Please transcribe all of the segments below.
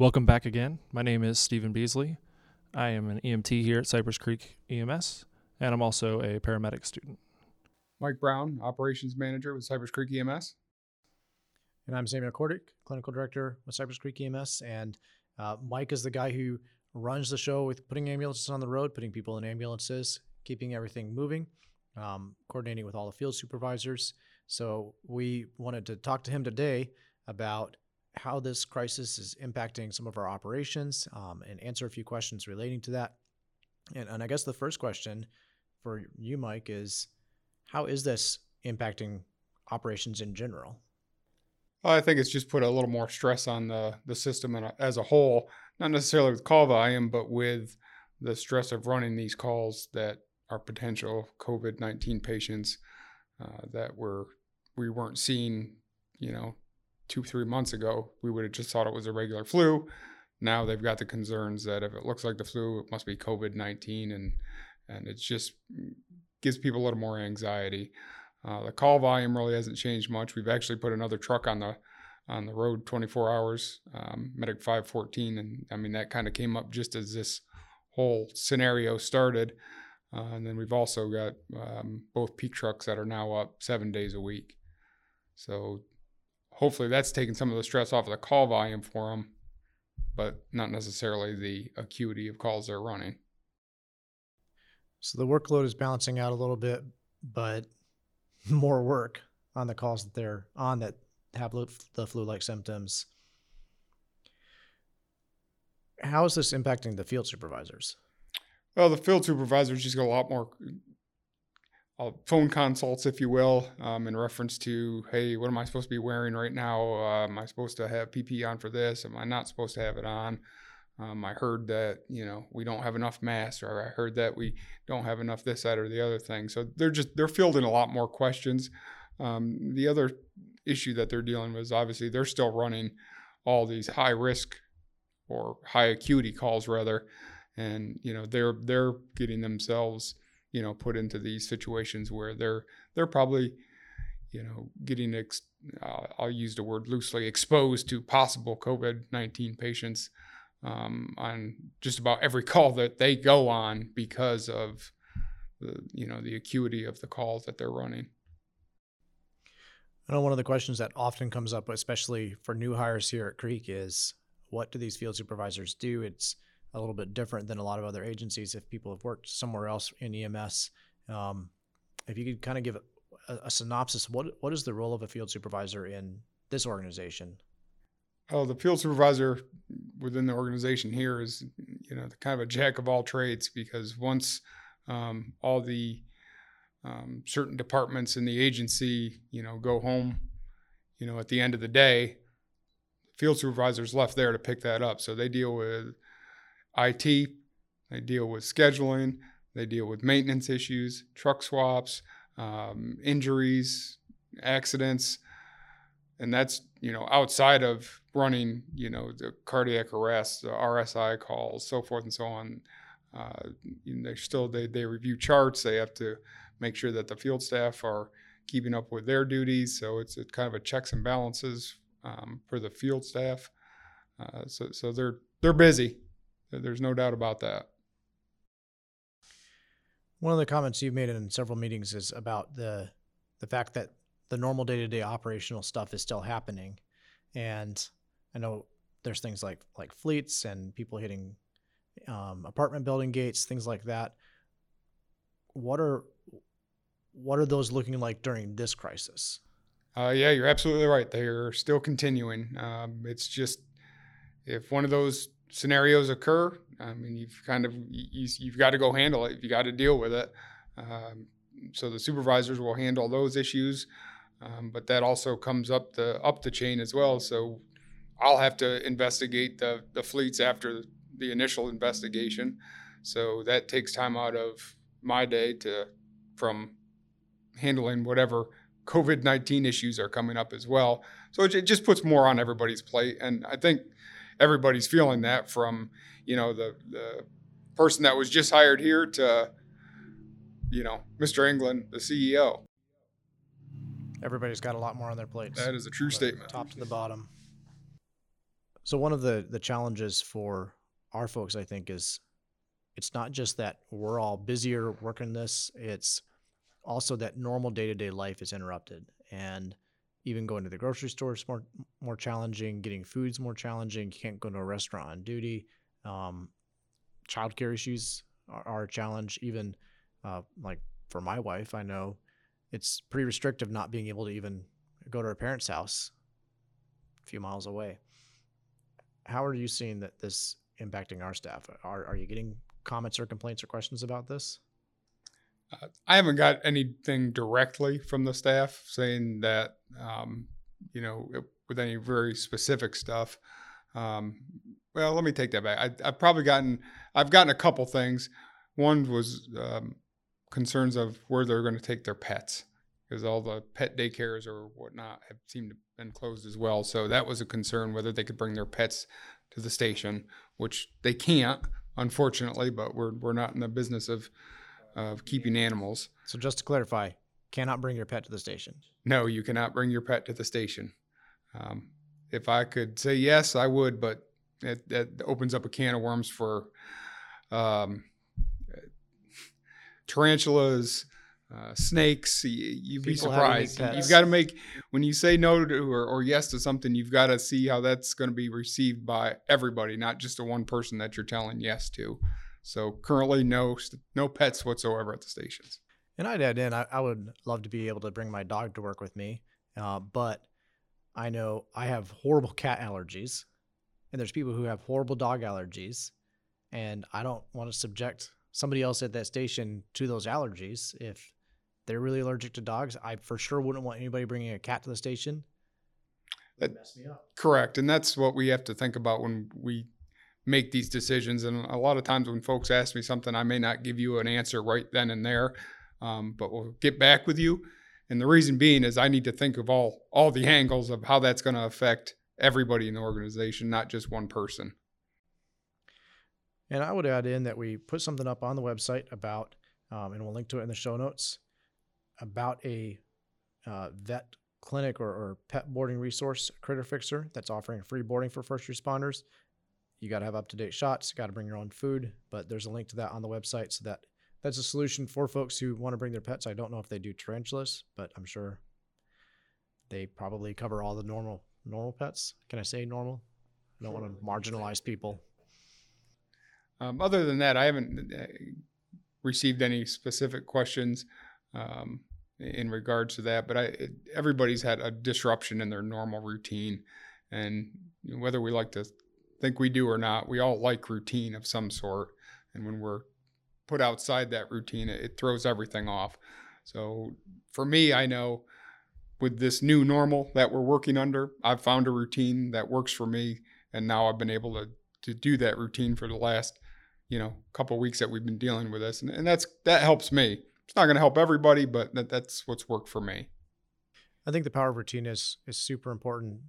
Welcome back again. My name is Stephen Beasley. I am an EMT here at Cypress Creek EMS, and I'm also a paramedic student. Mike Brown, Operations Manager with Cypress Creek EMS. And I'm Samuel Kordick, Clinical Director with Cypress Creek EMS. And uh, Mike is the guy who runs the show with putting ambulances on the road, putting people in ambulances, keeping everything moving, um, coordinating with all the field supervisors. So we wanted to talk to him today about how this crisis is impacting some of our operations um, and answer a few questions relating to that. And, and I guess the first question for you, Mike, is how is this impacting operations in general? I think it's just put a little more stress on the, the system as a whole, not necessarily with call volume, but with the stress of running these calls that are potential COVID 19 patients uh, that were we weren't seeing, you know, two, three months ago. We would have just thought it was a regular flu. Now they've got the concerns that if it looks like the flu, it must be COVID 19. And, and it just gives people a little more anxiety. Uh, the call volume really hasn't changed much. We've actually put another truck on the on the road 24 hours, um, Medic 514, and I mean that kind of came up just as this whole scenario started. Uh, and then we've also got um, both peak trucks that are now up seven days a week. So hopefully that's taken some of the stress off of the call volume for them, but not necessarily the acuity of calls they're running. So the workload is balancing out a little bit, but more work on the calls that they're on that have the flu-like symptoms. How is this impacting the field supervisors? Well, the field supervisors just got a lot more uh, phone consults, if you will, um, in reference to, hey, what am I supposed to be wearing right now? Uh, am I supposed to have PPE on for this? Am I not supposed to have it on? Um, I heard that you know we don't have enough masks, or I heard that we don't have enough this, that, or the other thing. So they're just they're fielding a lot more questions. Um, the other issue that they're dealing with is obviously they're still running all these high risk or high acuity calls rather, and you know they're they're getting themselves you know put into these situations where they're they're probably you know getting ex- uh, I'll use the word loosely exposed to possible COVID nineteen patients um, on just about every call that they go on because of the you know the acuity of the calls that they're running. I know one of the questions that often comes up, especially for new hires here at Creek, is what do these field supervisors do? It's a little bit different than a lot of other agencies. If people have worked somewhere else in EMS, um, if you could kind of give a, a synopsis, what what is the role of a field supervisor in this organization? Oh, the field supervisor within the organization here is, you know, the kind of a jack of all trades because once um, all the um, certain departments in the agency, you know, go home, you know, at the end of the day, field supervisors left there to pick that up. So they deal with IT, they deal with scheduling, they deal with maintenance issues, truck swaps, um, injuries, accidents, and that's you know outside of running you know the cardiac arrest, the RSI calls, so forth and so on. Uh, they still they they review charts. They have to make sure that the field staff are keeping up with their duties. So it's, it's kind of a checks and balances um, for the field staff. Uh, so so they're they're busy. There's no doubt about that. One of the comments you've made in several meetings is about the the fact that the normal day-to-day operational stuff is still happening, and I know there's things like like fleets and people hitting um, apartment building gates, things like that. What are what are those looking like during this crisis? Uh, yeah, you're absolutely right. They are still continuing. Um, it's just if one of those scenarios occur, I mean, you've kind of you, have got to go handle it. You got to deal with it. Um, so the supervisors will handle those issues, um, but that also comes up the up the chain as well. So I'll have to investigate the the fleets after the initial investigation. So that takes time out of my day to from handling whatever COVID 19 issues are coming up as well. So it, just puts more on everybody's plate. And I think everybody's feeling that from, you know, the, the person that was just hired here to, you know, Mr. England, the CEO. Everybody's got a lot more on their plates. That is a true statement. Top to the bottom. So one of the the challenges for our folks, I think, is it's not just that we're all busier working this; it's also that normal day to day life is interrupted, and even going to the grocery store is more more challenging. Getting food's more challenging. You can't go to a restaurant on duty. Um, childcare issues are, are a challenge. Even uh, like for my wife, I know it's pretty restrictive not being able to even go to her parents' house a few miles away. How are you seeing that this impacting our staff? Are are you getting comments or complaints or questions about this? I haven't got anything directly from the staff saying that, um, you know, with any very specific stuff. Um, well, let me take that back. I, have probably gotten, I've gotten a couple things. One was um, concerns of where they're going to take their pets because all the pet daycares or whatnot have seemed to have been closed as well. So that was a concern whether they could bring their pets to the station, which they can't, unfortunately. But we're we're not in the business of of keeping animals. So just to clarify, cannot bring your pet to the station. No, you cannot bring your pet to the station. Um, if I could say yes, I would, but it, it opens up a can of worms for um, tarantulas, uh, snakes. You, would be surprised. You've got to make when you say no to or, or yes to something, you've got to see how that's going to be received by everybody, not just the one person that you're telling yes to. So currently, no no pets whatsoever at the stations. And I'd add in, I, I would love to be able to bring my dog to work with me, uh, but I know I have horrible cat allergies, and there's people who have horrible dog allergies, and I don't want to subject somebody else at that station to those allergies if they're really allergic to dogs. I for sure wouldn't want anybody bringing a cat to the station. That, mess me up. Correct, and that's what we have to think about when we make these decisions. And a lot of times when folks ask me something, I may not give you an answer right then and there, um, but we'll get back with you. And the reason being is I need to think of all all the angles of how that's going to affect everybody in the organization, not just one person. And I would add in that we put something up on the website about, um, and we'll link to it in the show notes, about a uh, vet clinic or, or, pet boarding resource, Critter Fixer, that's offering free boarding for first responders you got to have up to date shots, got to bring your own food, but there's a link to that on the website so that that's a solution for folks who want to bring their pets. I don't know if they do tarantulas, but I'm sure they probably cover all the normal normal pets. Can I say normal? I don't sure. want to marginalize people. Um, other than that, I haven't uh, received any specific questions um, in regards to that. But I, it, everybody's had a disruption in their normal routine, and whether we like to think we do or not, we all like routine of some sort. And when we're put outside that routine, it, it throws everything off. So for me, I know with this new normal that we're working under, I've found a routine that works for me. And now I've been able to, to do that routine for the last, you know, couple weeks that we've been dealing with this. And, and that's, that helps me. It's not going to help everybody, but that, that's what's worked for me. I think the power of routine is, is super important.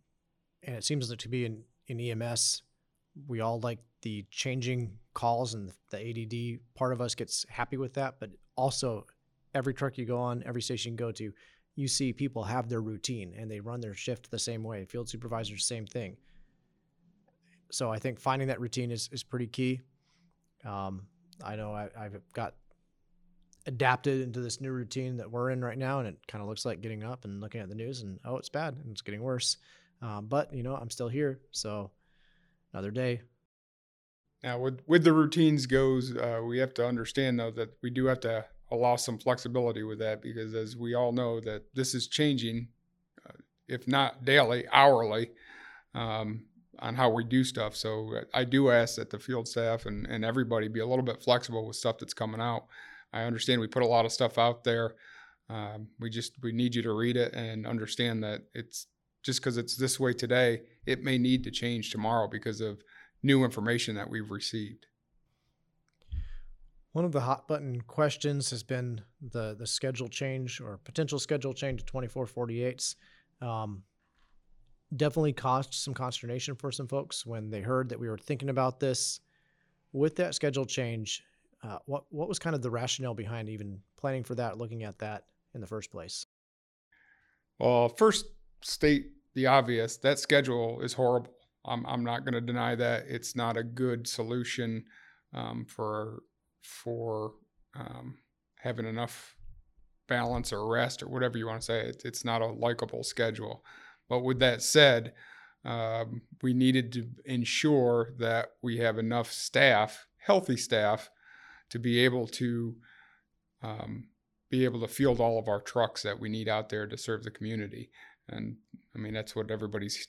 And it seems to be in, in EMS we all like the changing calls and the ADD part of us gets happy with that. But also, every truck you go on, every station you go to, you see people have their routine and they run their shift the same way. Field supervisors, same thing. So I think finding that routine is, is pretty key. Um, I know I, I've got adapted into this new routine that we're in right now, and it kind of looks like getting up and looking at the news and oh, it's bad and it's getting worse. Um, but you know, I'm still here, so another day. Now, with with the routines goes, uh, we have to understand though that we do have to allow some flexibility with that because, as we all know, that this is changing, uh, if not daily, hourly, um, on how we do stuff. So uh, I do ask that the field staff and and everybody be a little bit flexible with stuff that's coming out. I understand we put a lot of stuff out there. Um, we just we need you to read it and understand that it's just because it's this way today, it may need to change tomorrow because of new information that we've received. One of the hot button questions has been the the schedule change or potential schedule change to 2448s. Um, definitely caused some consternation for some folks when they heard that we were thinking about this. With that schedule change, uh, what what was kind of the rationale behind even planning for that, looking at that in the first place? Well, first state the obvious that schedule is horrible. I'm I'm not going to deny that it's not a good solution um, for for um, having enough balance or rest or whatever you want to say. It, it's not a likable schedule. But with that said, um, we needed to ensure that we have enough staff, healthy staff, to be able to um, be able to field all of our trucks that we need out there to serve the community. And I mean, that's what everybody's,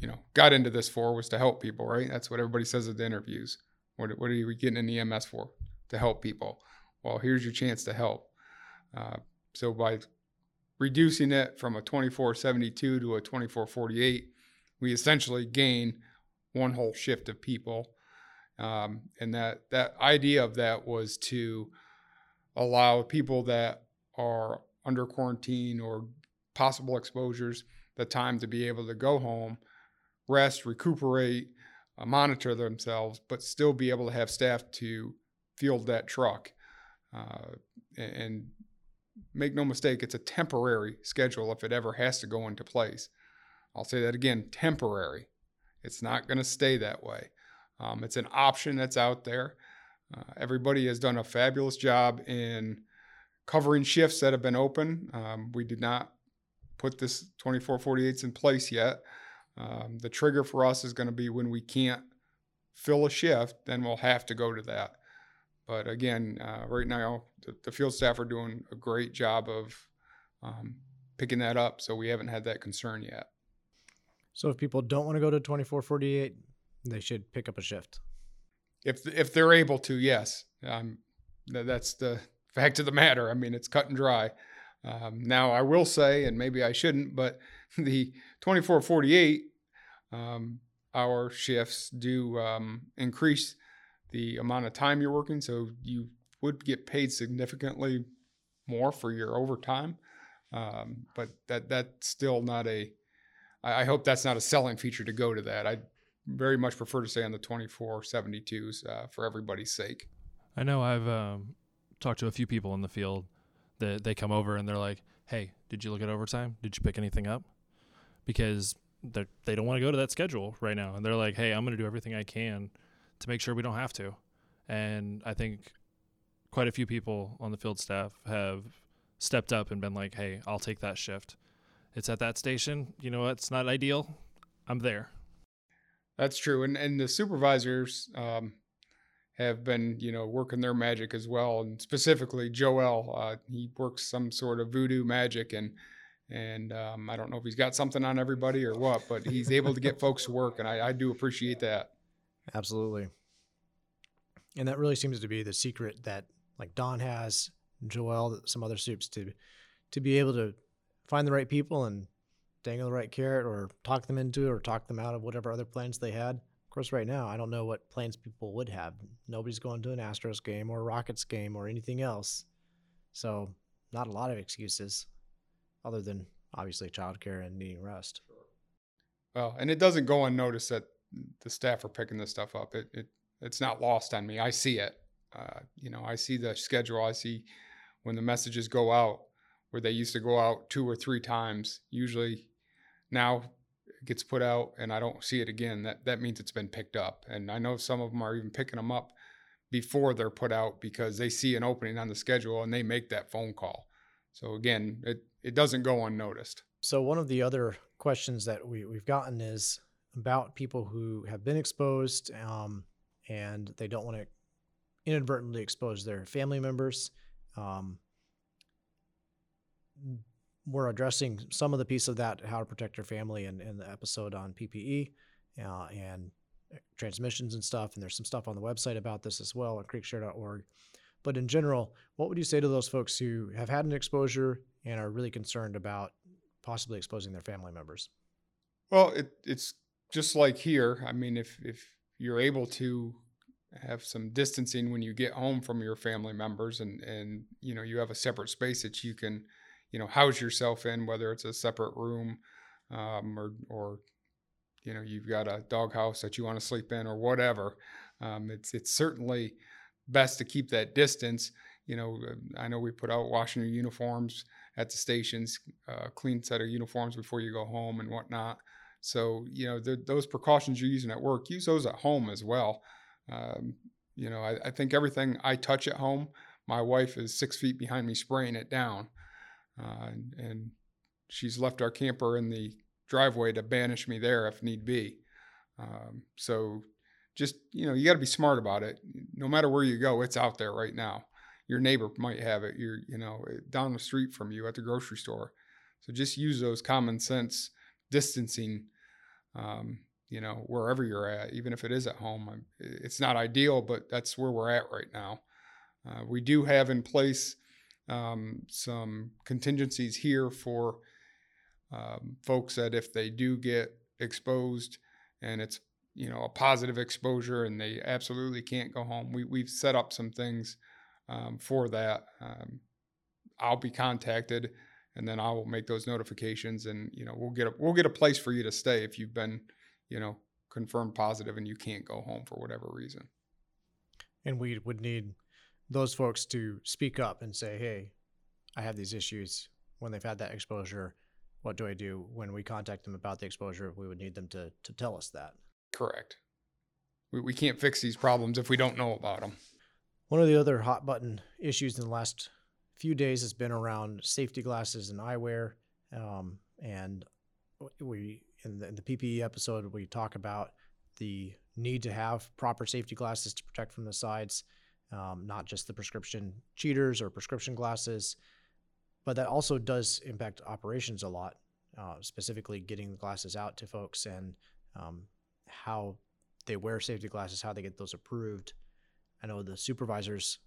you know, got into this for was to help people, right? That's what everybody says at the interviews. What, what are you getting in EMS for? To help people. Well, here's your chance to help. Uh, so by reducing it from a 2472 to a 2448, we essentially gain one whole shift of people. Um, and that, that idea of that was to allow people that are under quarantine or possible exposures the time to be able to go home, rest, recuperate, uh, monitor themselves, but still be able to have staff to field that truck. Uh, and make no mistake, it's a temporary schedule if it ever has to go into place. I'll say that again temporary. It's not going to stay that way. Um, it's an option that's out there. Uh, everybody has done a fabulous job in covering shifts that have been open. Um, we did not put this 2448s in place yet. Um, the trigger for us is going to be when we can't fill a shift, then we'll have to go to that. But again, uh, right now, the, the, field staff are doing a great job of um, picking that up, so we haven't had that concern yet. So if people don't want to go to 2448, they should pick up a shift. If if they're able to, yes. Um, that's the fact of the matter. I mean, it's cut and dry. Um, now, I will say, and maybe I shouldn't, but the 2448 um, hour shifts do um, increase the amount of time you're working. So you would get paid significantly more for your overtime. Um, but that that's still not a. I, hope that's not a selling feature to go to that. I very much prefer to stay on the 2472s uh, for everybody's sake. I know I've um, talked to a few people in the field that they come over and they're like, "Hey, did you look at overtime? Did you pick anything up?" Because they they don't want to go to that schedule right now, and they're like, "Hey, I'm going to do everything I can to make sure we don't have to." And I think quite a few people on the field staff have stepped up and been like, "Hey, I'll take that shift. It's at that station. You know, it's not ideal. I'm there." That's true, and and the supervisors um, have been you know working their magic as well, and specifically Joel, uh, he works some sort of voodoo magic, and and um, I don't know if he's got something on everybody or what, but he's able to get folks to work, and I, I do appreciate that. Absolutely, and that really seems to be the secret that like Don has, Joel, some other soups to to be able to find the right people and dangle the right carrot or talk them into it or talk them out of whatever other plans they had. Course, right now, I don't know what plans people would have. Nobody's going to an Astros game or a Rockets game or anything else. So, not a lot of excuses other than obviously childcare and needing rest. Well, and it doesn't go unnoticed that the staff are picking this stuff up. It, it it's not lost on me. I see it. Uh, you know, I see the schedule. I see when the messages go out where they used to go out two or three times. Usually, now gets put out and I don't see it again, that that means it's been picked up. And I know some of them are even picking them up before they're put out because they see an opening on the schedule and they make that phone call. So again, it it doesn't go unnoticed. So one of the other questions that we we've gotten is about people who have been exposed um, and they don't want to inadvertently expose their family members. Um, we're addressing some of the piece of that, how to protect your family, in, in the episode on PPE uh, and uh, transmissions and stuff. And there's some stuff on the website about this as well at creekshare.org. But in general, what would you say to those folks who have had an exposure and are really concerned about possibly exposing their family members? Well, it, it's just like here. I mean, if if you're able to have some distancing when you get home from your family members, and and you know you have a separate space that you can you know house yourself in, whether it's a separate room um, or or you know you've got a doghouse that you want to sleep in or whatever. Um, it's it's certainly best to keep that distance. You know, uh, I know we put out washing your uniforms at the stations, uh, clean set of uniforms before you go home and whatnot. So, you know, the, those precautions you're using at work, use those at home as well. Um, you know, I, I, think everything I touch at home, my wife is six feet behind me spraying it down. Uh, and, and, she's left our camper in the driveway to banish me there if need be. Um, so just, you know, you got to be smart about it. No matter where you go, it's out there right now. Your neighbor might have it. You're, you know, down the street from you at the grocery store. So just use those common sense distancing um, you know, wherever you're at, even if it is at home. It's not ideal, but that's where we're at right now. Uh, we do have in place um, some contingencies here for um, folks that if they do get exposed and it's you know a positive exposure and they absolutely can't go home, we we've set up some things um, for that. Um, I'll be contacted and then I will make those notifications, and you know we'll get a we'll get a place for you to stay if you've been, you know, confirmed positive and you can't go home for whatever reason. And we would need those folks to speak up and say, "Hey, I have these issues." When they've had that exposure, what do I do? When we contact them about the exposure, we would need them to to tell us that. Correct. We we can't fix these problems if we don't know about them. One of the other hot button issues in the last few days has been around safety glasses and eyewear. Um, and we, in the, in the PPE episode, we talk about the need to have proper safety glasses to protect from the sides, um, not just the prescription cheaters or prescription glasses. But that also does impact operations a lot, uh, specifically getting the glasses out to folks and um, how they wear safety glasses, how they get those approved. I know the supervisors,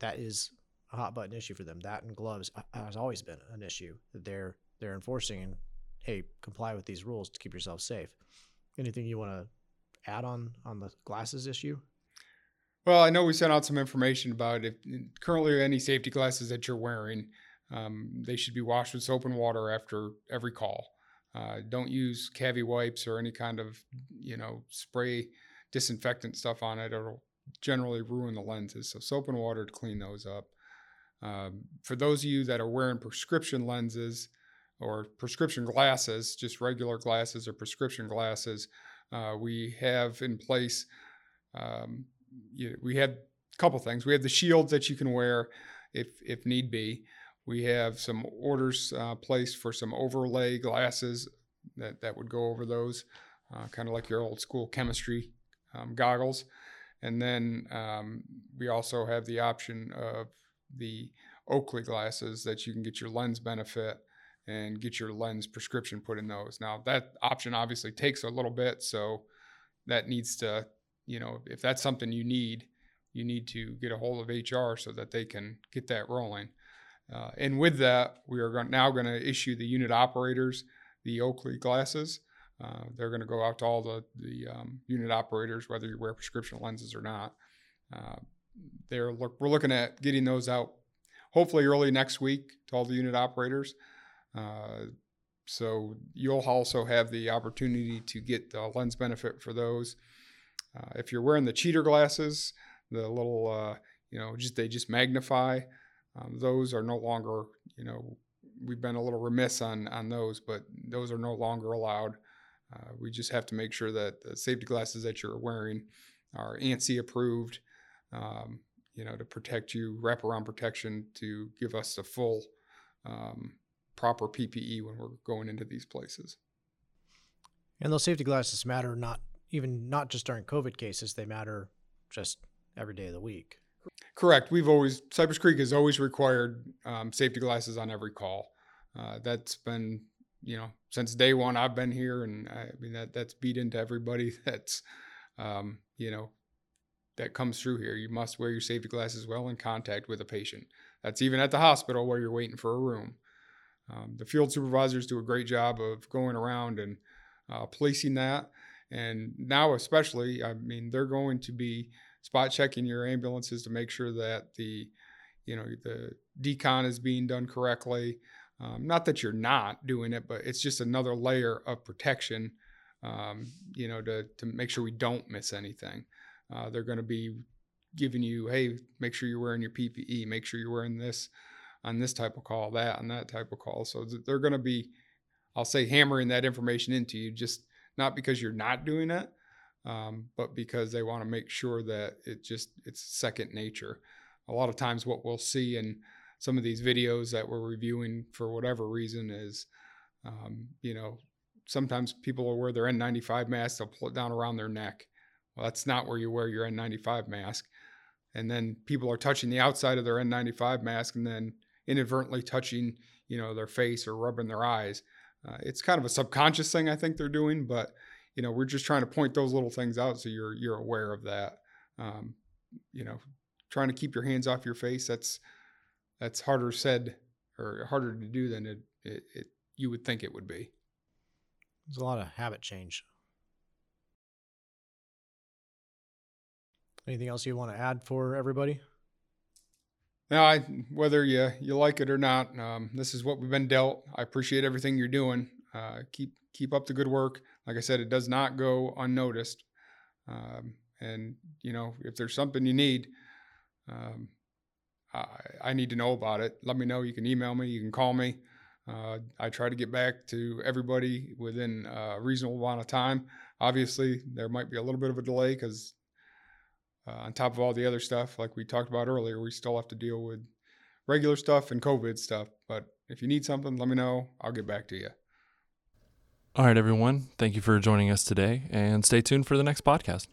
that is a hot button issue for them. That and gloves has always been an issue that they're they're enforcing and hey, comply with these rules to keep yourself safe. Anything you want to add on on the glasses issue? Well, I know we sent out some information about if currently any safety glasses that you're wearing, um, they should be washed with soap and water after every call. Uh, don't use cavi wipes or any kind of you know spray disinfectant stuff on it. It'll generally ruin the lenses. So soap and water to clean those up. Um, for those of you that are wearing prescription lenses or prescription glasses, just regular glasses or prescription glasses, uh, we have in place, um, you, we have a couple things. We have the shields that you can wear if, if need be. We have some orders uh, placed for some overlay glasses that, that would go over those, uh, kind of like your old school chemistry um, goggles. And then um, we also have the option of the Oakley glasses that you can get your lens benefit and get your lens prescription put in those. Now that option obviously takes a little bit, so that needs to, you know, if that's something you need, you need to get a hold of HR so that they can get that rolling. Uh, and with that, we are now going to issue the unit operators the Oakley glasses. Uh, they're going to go out to all the the um, unit operators, whether you wear prescription lenses or not. Uh, they're look, we're looking at getting those out hopefully early next week to all the unit operators. Uh, so you'll also have the opportunity to get the lens benefit for those. Uh, if you're wearing the cheater glasses, the little uh, you know just they just magnify. Um, those are no longer you know we've been a little remiss on on those, but those are no longer allowed. Uh, we just have to make sure that the safety glasses that you're wearing are ANSI approved um, you know, to protect you, wraparound protection to give us the full um, proper PPE when we're going into these places. And those safety glasses matter not even not just during COVID cases; they matter just every day of the week. Correct. We've always Cypress Creek has always required um, safety glasses on every call. Uh, that's been you know since day one I've been here, and I mean that that's beat into everybody. That's um, you know that comes through here. You must wear your safety glasses well in contact with a patient. That's even at the hospital where you're waiting for a room. Um, the field supervisors do a great job of going around and uh, policing that. And now, especially, I mean, they're going to be spot checking your ambulances to make sure that the, you know, the decon is being done correctly. Um, not that you're not doing it, but it's just another layer of protection, um, you know, to, to make sure we don't miss anything. Uh, they're going to be giving you, hey, make sure you're wearing your PPE, make sure you're wearing this on this type of call, that on that type of call. So they're going to be, I'll say, hammering that information into you just not because you're not doing it, um, but because they want to make sure that it just it's second nature. A lot of times, what we'll see in some of these videos that we're reviewing for whatever reason is, um, you know, sometimes people will wear their N95 mask, they'll pull it down around their neck. Well, that's not where you wear your N95 mask. And then people are touching the outside of their N95 mask and then inadvertently touching, you know, their face or rubbing their eyes. Uh, it's kind of a subconscious thing I think they're doing, but you know, we're just trying to point those little things out so you're you're aware of that. Um, you know, trying to keep your hands off your face that's that's harder said or harder to do than it, it, it you would think it would be. There's a lot of habit change. Anything else you want to add for everybody? Now, I, whether you you like it or not, um, this is what we've been dealt. I appreciate everything you're doing. Uh, keep keep up the good work. Like I said, it does not go unnoticed. Um, and you know, if there's something you need, um, I, I need to know about it. Let me know. You can email me. You can call me. Uh, I try to get back to everybody within a reasonable amount of time. Obviously, there might be a little bit of a delay because, uh, on top of all the other stuff, like we talked about earlier, we still have to deal with regular stuff and COVID stuff. But if you need something, let me know. I'll get back to you. All right, everyone. Thank you for joining us today and stay tuned for the next podcast.